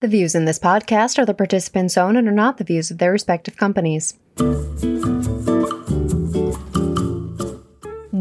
The views in this podcast are the participants' own and are not the views of their respective companies.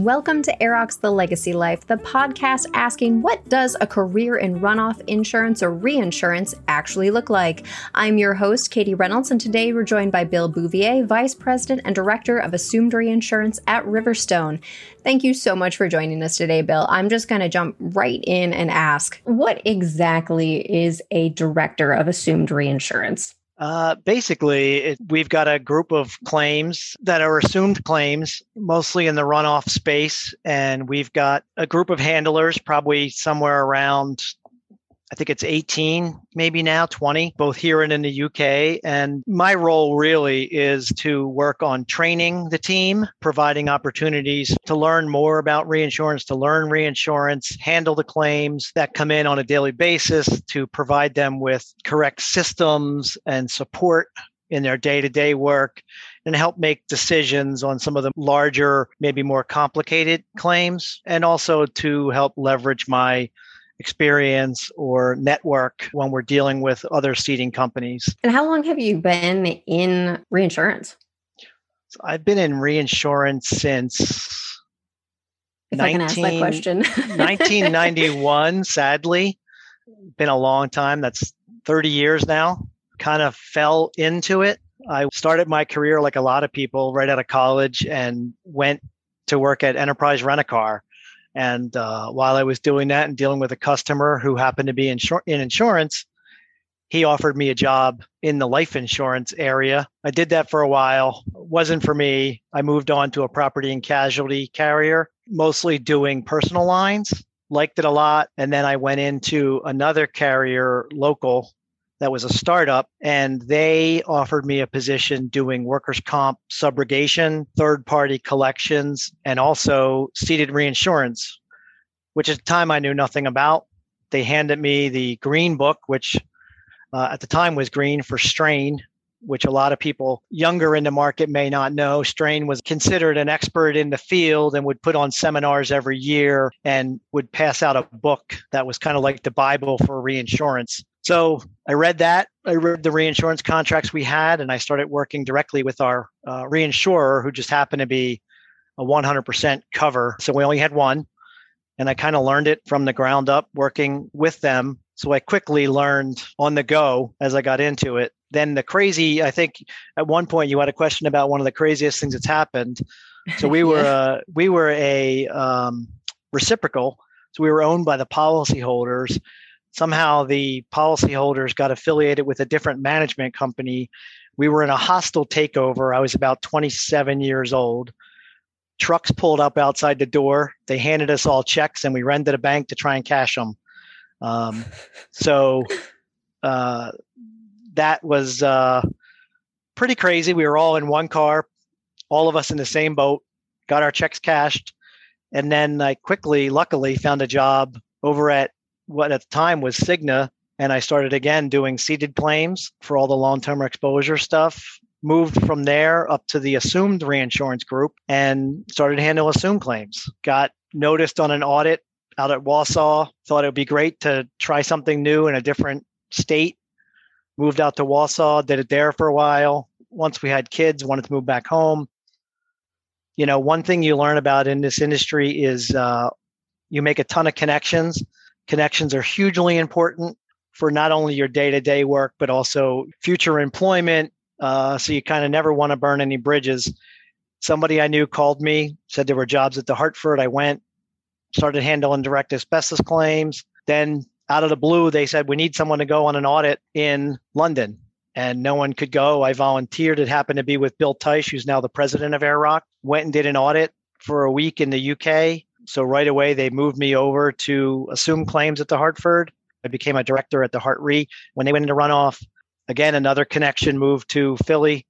Welcome to AIRROC's The Legacy Life, the podcast asking what does a career in runoff insurance or reinsurance actually look like? I'm your host, Katie Reynolds, and today we're joined by Bill Bouvier, Vice President and Director of Assumed Reinsurance at Riverstone. Thank you so much for joining us today, Bill. I'm just going to jump right in and ask what exactly is a Director of Assumed Reinsurance? Uh, basically, it, we've got a group of claims that are assumed claims, mostly in the runoff space. And we've got a group of handlers, probably somewhere around I think it's 18, maybe now 20, both here and in the UK. And my role really is to work on training the team, providing opportunities to learn more about reinsurance, to learn reinsurance, handle the claims that come in on a daily basis, to provide them with correct systems and support in their day to day work and help make decisions on some of the larger, maybe more complicated claims, and also to help leverage my experience or network when we're dealing with other ceding companies. And how long have you been in reinsurance? So I've been in reinsurance since if 19, I can ask that question. 1991, sadly. Been a long time. That's 30 years now. Kind of fell into it. I started my career like a lot of people right out of college and went to work at Enterprise Rent a Car and uh, while I was doing that and dealing with a customer who happened to be in, in insurance, he offered me a job in the life insurance area. I did that for a while. It wasn't for me. I moved on to a property and casualty carrier, mostly doing personal lines. Liked it a lot. And then I went into another carrier local that was a startup and they offered me a position doing workers comp subrogation third party collections and also ceded reinsurance which at the time i knew nothing about they handed me the green book which uh, at the time was green for strain which a lot of people younger in the market may not know. Strain was considered an expert in the field and would put on seminars every year and would pass out a book that was kind of like the Bible for reinsurance. So I read that. I read the reinsurance contracts we had, and I started working directly with our uh, reinsurer, who just happened to be a 100% cover. So we only had one. And I kind of learned it from the ground up working with them. So I quickly learned on the go as I got into it. Then the crazy, I think at one point you had a question about one of the craziest things that's happened. So we were yeah. uh, we were a um, reciprocal. So we were owned by the policyholders somehow the policyholders got affiliated with a different management company. We were in a hostile takeover. I was about 27 years old. Trucks pulled up outside the door. They handed us all checks, and we ran to the bank to try and cash them. Um, so uh, that was uh, pretty crazy. We were all in one car, all of us in the same boat, got our checks cashed. And then I quickly, luckily, found a job over at what at the time was Cigna, and I started again doing ceded claims for all the long-term exposure stuff. Moved from there up to the assumed reinsurance group and started handling assumed claims. Got noticed on an audit out at Wausau. Thought it would be great to try something new in a different state. Moved out to Wausau, did it there for a while. Once we had kids, wanted to move back home. You know, one thing you learn about in this industry is uh, you make a ton of connections Connections are hugely important for not only your day to day work, but also future employment. Uh, so you kind of never want to burn any bridges. Somebody I knew called me, said there were jobs at the Hartford. I went, started handling direct asbestos claims. Then out of the blue, they said, We need someone to go on an audit in London. And no one could go. I volunteered. It happened to be with Bill Teich, who's now the president of AIRROC. Went and did an audit for a week in the UK. So right away, they moved me over to assume claims at the Hartford. I became a director at the Hart Re. When they went into runoff, again, another connection moved to Philly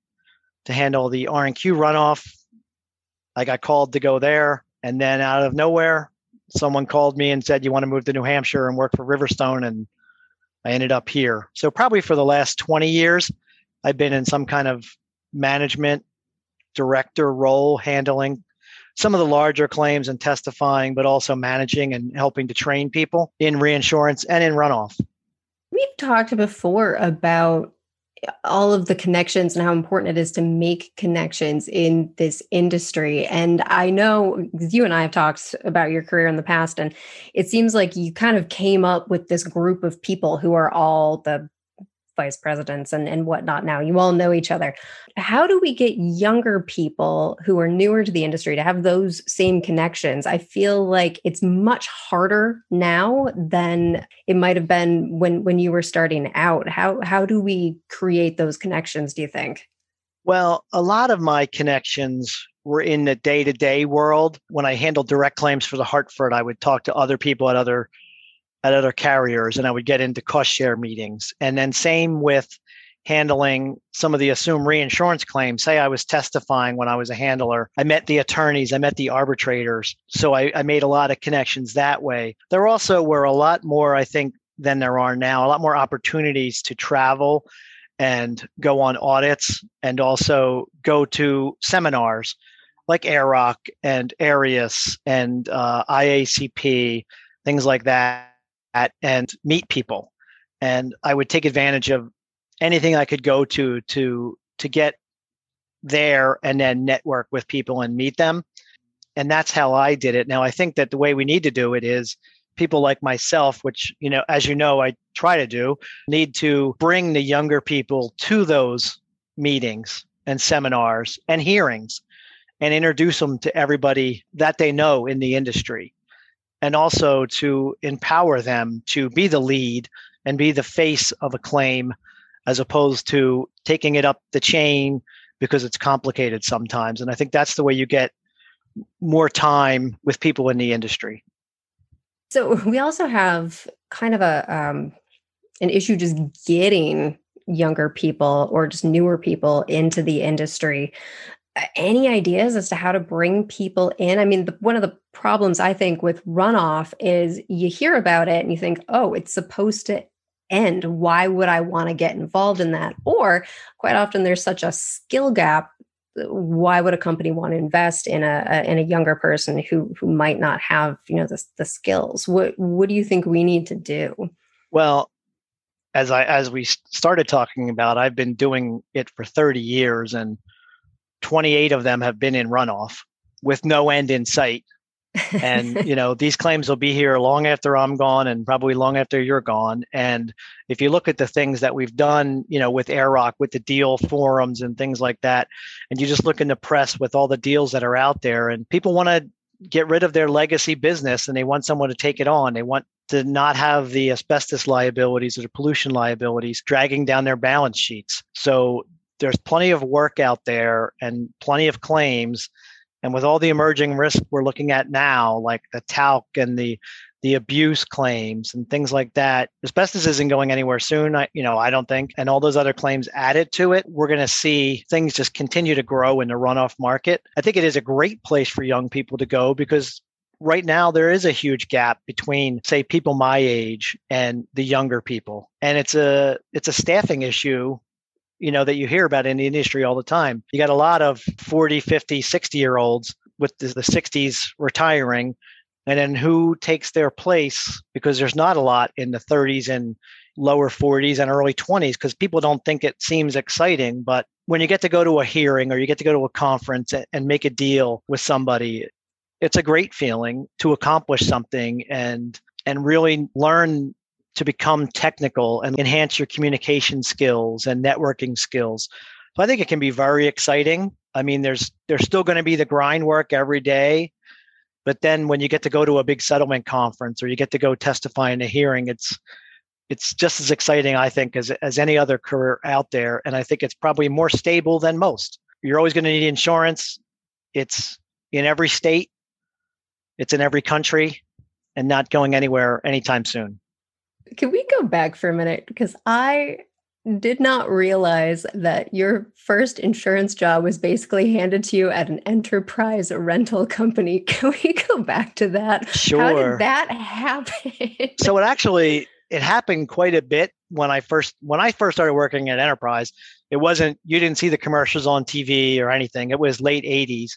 to handle the R&Q runoff. I got called to go there. And then out of nowhere, someone called me and said, You want to move to New Hampshire and work for Riverstone? And I ended up here. So, probably for the last 20 years, I've been in some kind of management director role handling some of the larger claims and testifying, but also managing and helping to train people in reinsurance and in runoff. we've talked before about all of the connections and how important it is to make connections in this industry. And I know you and I have talked about your career in the past, and it seems like you kind of came up with this group of people who are all the vice presidents and, and whatnot now. You all know each other. How do we get younger people who are newer to the industry to have those same connections? I feel like it's much harder now than it might have been when when you were starting out. How how do we create those connections, do you think? Well, a lot of my connections were in the day to day world. When I handled direct claims for the Hartford, I would talk to other people at other at other carriers and I would get into cost share meetings. And then same with handling some of the assumed reinsurance claims. Say I was testifying when I was a handler. I met the attorneys, I met the arbitrators. So I, I made a lot of connections that way. There also were a lot more, I think, than there are now, a lot more opportunities to travel and go on audits and also go to seminars like AIRROC and ARIAS and uh, IACP, things like that at and meet people. And I would take advantage of anything I could go to to to get there and then network with people and meet them. And that's how I did it. Now I think that the way we need to do it is people like myself, which, you know, as you know, I try to do, need to bring the younger people to those meetings and seminars and hearings and introduce them to everybody that they know in the industry and also to empower them to be the lead and be the face of a claim as opposed to taking it up the chain because it's complicated sometimes. And i think that's the way you get more time with people in the industry. So we also have kind of a um, an issue just getting younger people or just newer people into the industry any ideas as to how to bring people in? I mean, the, one of the problems I think with runoff is you hear about it and you think, oh, it's supposed to end. Why would I want to get involved in that? Or quite often there's such a skill gap. Uh, why would a company want to invest in a, a in a younger person who who might not have you know the the skills? What what do you think we need to do? Well, as I as we started talking about, I've been doing it for 30 years and 28 of them have been in runoff with no end in sight. and you know these claims will be here long after i'm gone and probably long after you're gone. And if you look at the things that we've done you know with AIRROC with the deal forums and things like that and you just look in the press with all the deals that are out there and people want to get rid of their legacy business and they want someone to take it on. They want to not have the asbestos liabilities or the pollution liabilities dragging down their balance sheets. So there's plenty of work out there and plenty of claims. And with all the emerging risk we're looking at now, like the talc and the the abuse claims and things like that, asbestos isn't going anywhere soon. I, you know, I don't think, and all those other claims added to it, we're going to see things just continue to grow in the runoff market. I think it is a great place for young people to go because right now there is a huge gap between say people my age and the younger people and it's a it's a staffing issue you know that you hear about in the industry all the time. You got a lot of 40 50 60 year olds with the, the 60s retiring and then who takes their place because there's not a lot in the 30s and lower 40s and early 20s because people don't think it seems exciting but when you get to go to a hearing or you get to go to a conference and make a deal with somebody it's a great feeling to accomplish something and and really learn to become technical and enhance your communication skills and networking skills. So I think it can be very exciting. I mean, there's there's still going to be the grind work every day, but then when you get to go to a big settlement conference or you get to go testify in a hearing, it's it's just as exciting, I think, as as any other career out there. And I think it's probably more stable than most. You're always going to need insurance. It's in every state, it's in every country, and not going anywhere anytime soon. Can we go back for a minute? Because I did not realize that your first insurance job was basically handed to you at an enterprise rental company. Can we go back to that? Sure. How did that happen? so it actually it happened quite a bit when I first when I first started working at Enterprise. It wasn't you didn't see the commercials on TV or anything. It was late 80s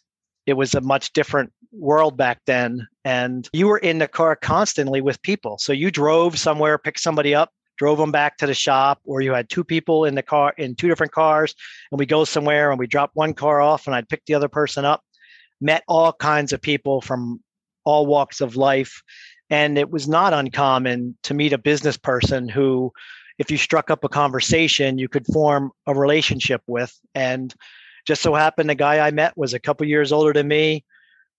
it was a much different world back then and you were in the car constantly with people so you drove somewhere picked somebody up drove them back to the shop, or you had two people in the car in two different cars, and we go somewhere and we drop one car off, and I'd pick the other person up. Met all kinds of people from all walks of life. And it was not uncommon to meet a business person who, if you struck up a conversation, you could form a relationship with. And just so happened the guy I met was a couple years older than me,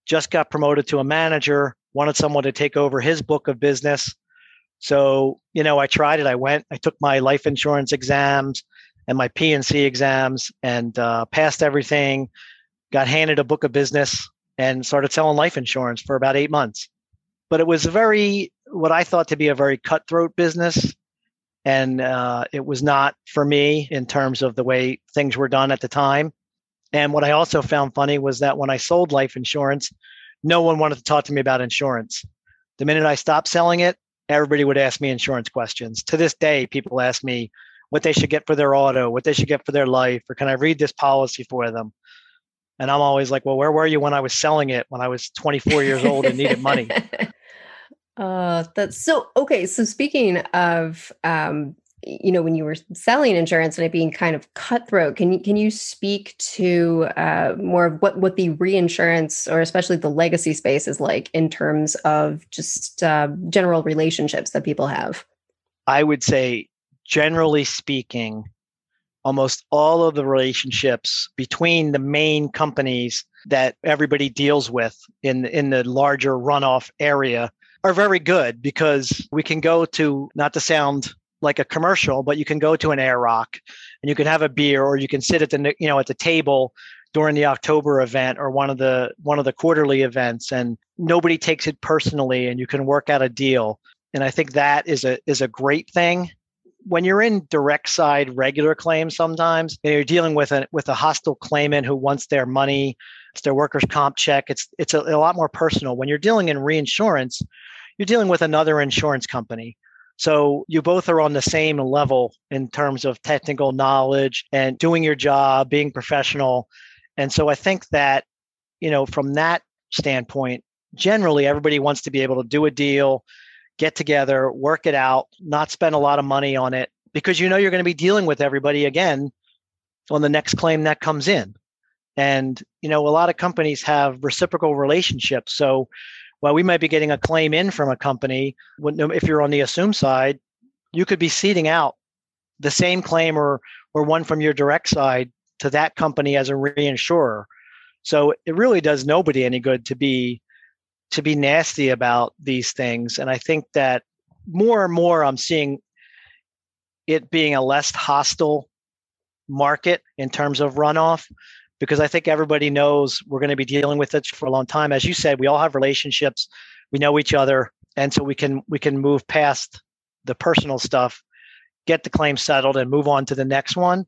just got promoted to a manager, wanted someone to take over his book of business. So, you know, I tried it. I went, I took my life insurance exams and my P&C exams and uh, passed everything, got handed a book of business and started selling life insurance for about eight months. But it was a very, what I thought to be a very cutthroat business. And uh, it was not for me in terms of the way things were done at the time. And what I also found funny was that when I sold life insurance, no one wanted to talk to me about insurance. The minute I stopped selling it, everybody would ask me insurance questions. To this day, people ask me what they should get for their auto, what they should get for their life, or can I read this policy for them? And I'm always like, well, where were you when I was selling it when I was 24 years old and needed money? Uh, that's so okay. So speaking of, um, you know, when you were selling insurance and it being kind of cutthroat, can you can you speak to uh, more of what what the reinsurance or especially the legacy space is like in terms of just uh, general relationships that people have? I would say, generally speaking, almost all of the relationships between the main companies that everybody deals with in in the larger runoff area are very good because we can go to not to sound like a commercial but you can go to an AIRROC and you can have a beer or you can sit at the you know at the table during the October event or one of the one of the quarterly events and nobody takes it personally and you can work out a deal. And I think that is a is a great thing. When you're in direct side regular claims sometimes you know, you're dealing with a with a hostile claimant who wants their money it's their workers comp check it's it's a, a lot more personal. When you're dealing in reinsurance you're dealing with another insurance company so you both are on the same level in terms of technical knowledge and doing your job being professional and so i think that you know from that standpoint generally everybody wants to be able to do a deal get together, work it out, not spend a lot of money on it because you know you're going to be dealing with everybody again on the next claim that comes in. And you know, a lot of companies have reciprocal relationships. So while we might be getting a claim in from a company, if you're on the assume side, you could be ceding out the same claim or or one from your direct side to that company as a reinsurer. So it really does nobody any good to be to be nasty about these things. And I think that more and more I'm seeing it being a less hostile market in terms of runoff because I think everybody knows we're going to be dealing with it for a long time. As you said, we all have relationships, we know each other, and so we can we can move past the personal stuff, get the claim settled, and move on to the next one.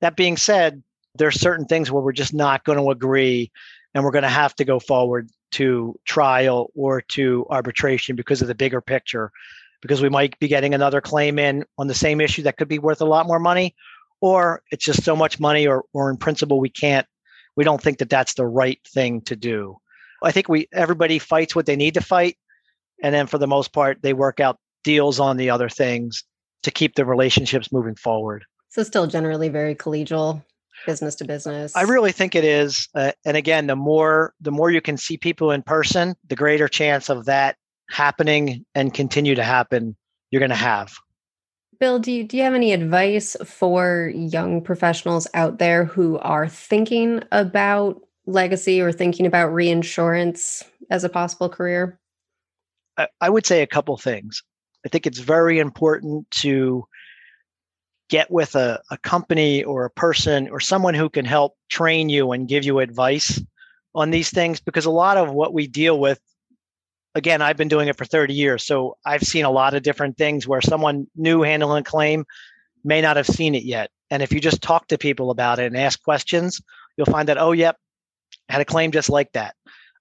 That being said, there are certain things where we're just not going to agree, and we're going to have to go forward to trial or to arbitration because of the bigger picture because we might be getting another claim in on the same issue that could be worth a lot more money or it's just so much money or or in principle we can't we don't think that that's the right thing to do. I think we everybody fights what they need to fight and then for the most part they work out deals on the other things to keep the relationships moving forward. So still generally very collegial business to business. I really think it is uh, and again the more the more you can see people in person the greater chance of that happening and continue to happen you're going to have bill do you, do you have any advice for young professionals out there who are thinking about legacy or thinking about reinsurance as a possible career? I, I would say a couple things. I think it's very important to get with a, a company or a person or someone who can help train you and give you advice on these things because a lot of what we deal with again i've been doing it for 30 years so i've seen a lot of different things where someone new handling a claim may not have seen it yet. And if you just talk to people about it and ask questions you'll find that oh yep had a claim just like that.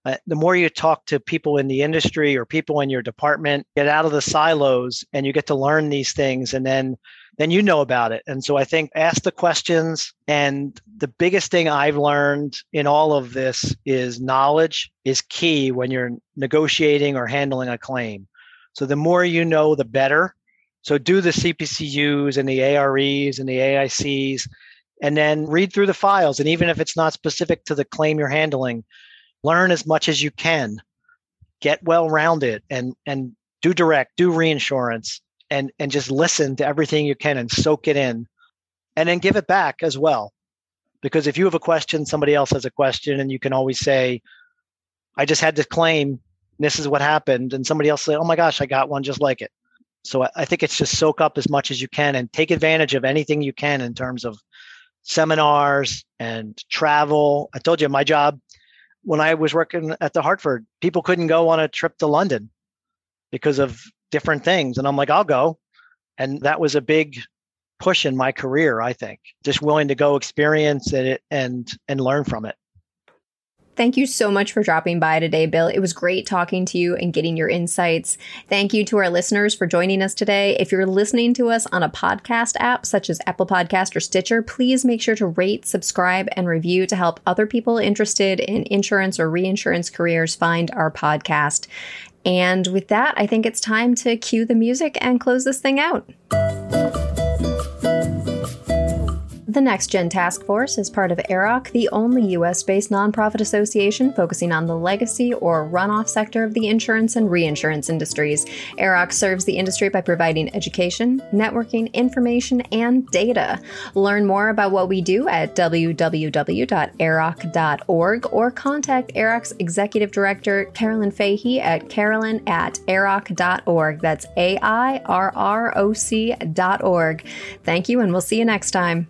Uh, the more you talk to people in the industry or people in your department get out of the silos and you get to learn these things and then then you know about it. And so I think ask the questions. And the biggest thing I've learned in all of this is knowledge is key when you're negotiating or handling a claim. So the more you know, the better. So do the CPCUs and the AREs and the AICs, and then read through the files. And even if it's not specific to the claim you're handling, learn as much as you can. Get well rounded and and do direct, do reinsurance, and and just listen to everything you can and soak it in, and then give it back as well. Because if you have a question, somebody else has a question, and you can always say, "I just had to claim. This is what happened," and somebody else say, "Oh my gosh, I got one just like it." So I think it's just soak up as much as you can and take advantage of anything you can in terms of seminars and travel. I told you my job when I was working at the Hartford, people couldn't go on a trip to London because of different things. And I'm like, I'll go. And that was a big push in my career, I think. Just willing to go experience it and and learn from it. Thank you so much for dropping by today, Bill. It was great talking to you and getting your insights. Thank you to our listeners for joining us today. If you're listening to us on a podcast app such as Apple Podcast or Stitcher, please make sure to rate, subscribe, and review to help other people interested in insurance or reinsurance careers find our podcast. And with that, I think it's time to cue the music and close this thing out. The Next Gen Task Force is part of AIRROC, the only US based nonprofit association focusing on the legacy or runoff sector of the insurance and reinsurance industries. AIRROC serves the industry by providing education, networking, information, and data. Learn more about what we do at www.airroc.org or contact AIRROC's Executive Director, Carolyn Fahey, at carolyn at airroc.org. That's A I R R O C.org. Thank you, and we'll see you next time.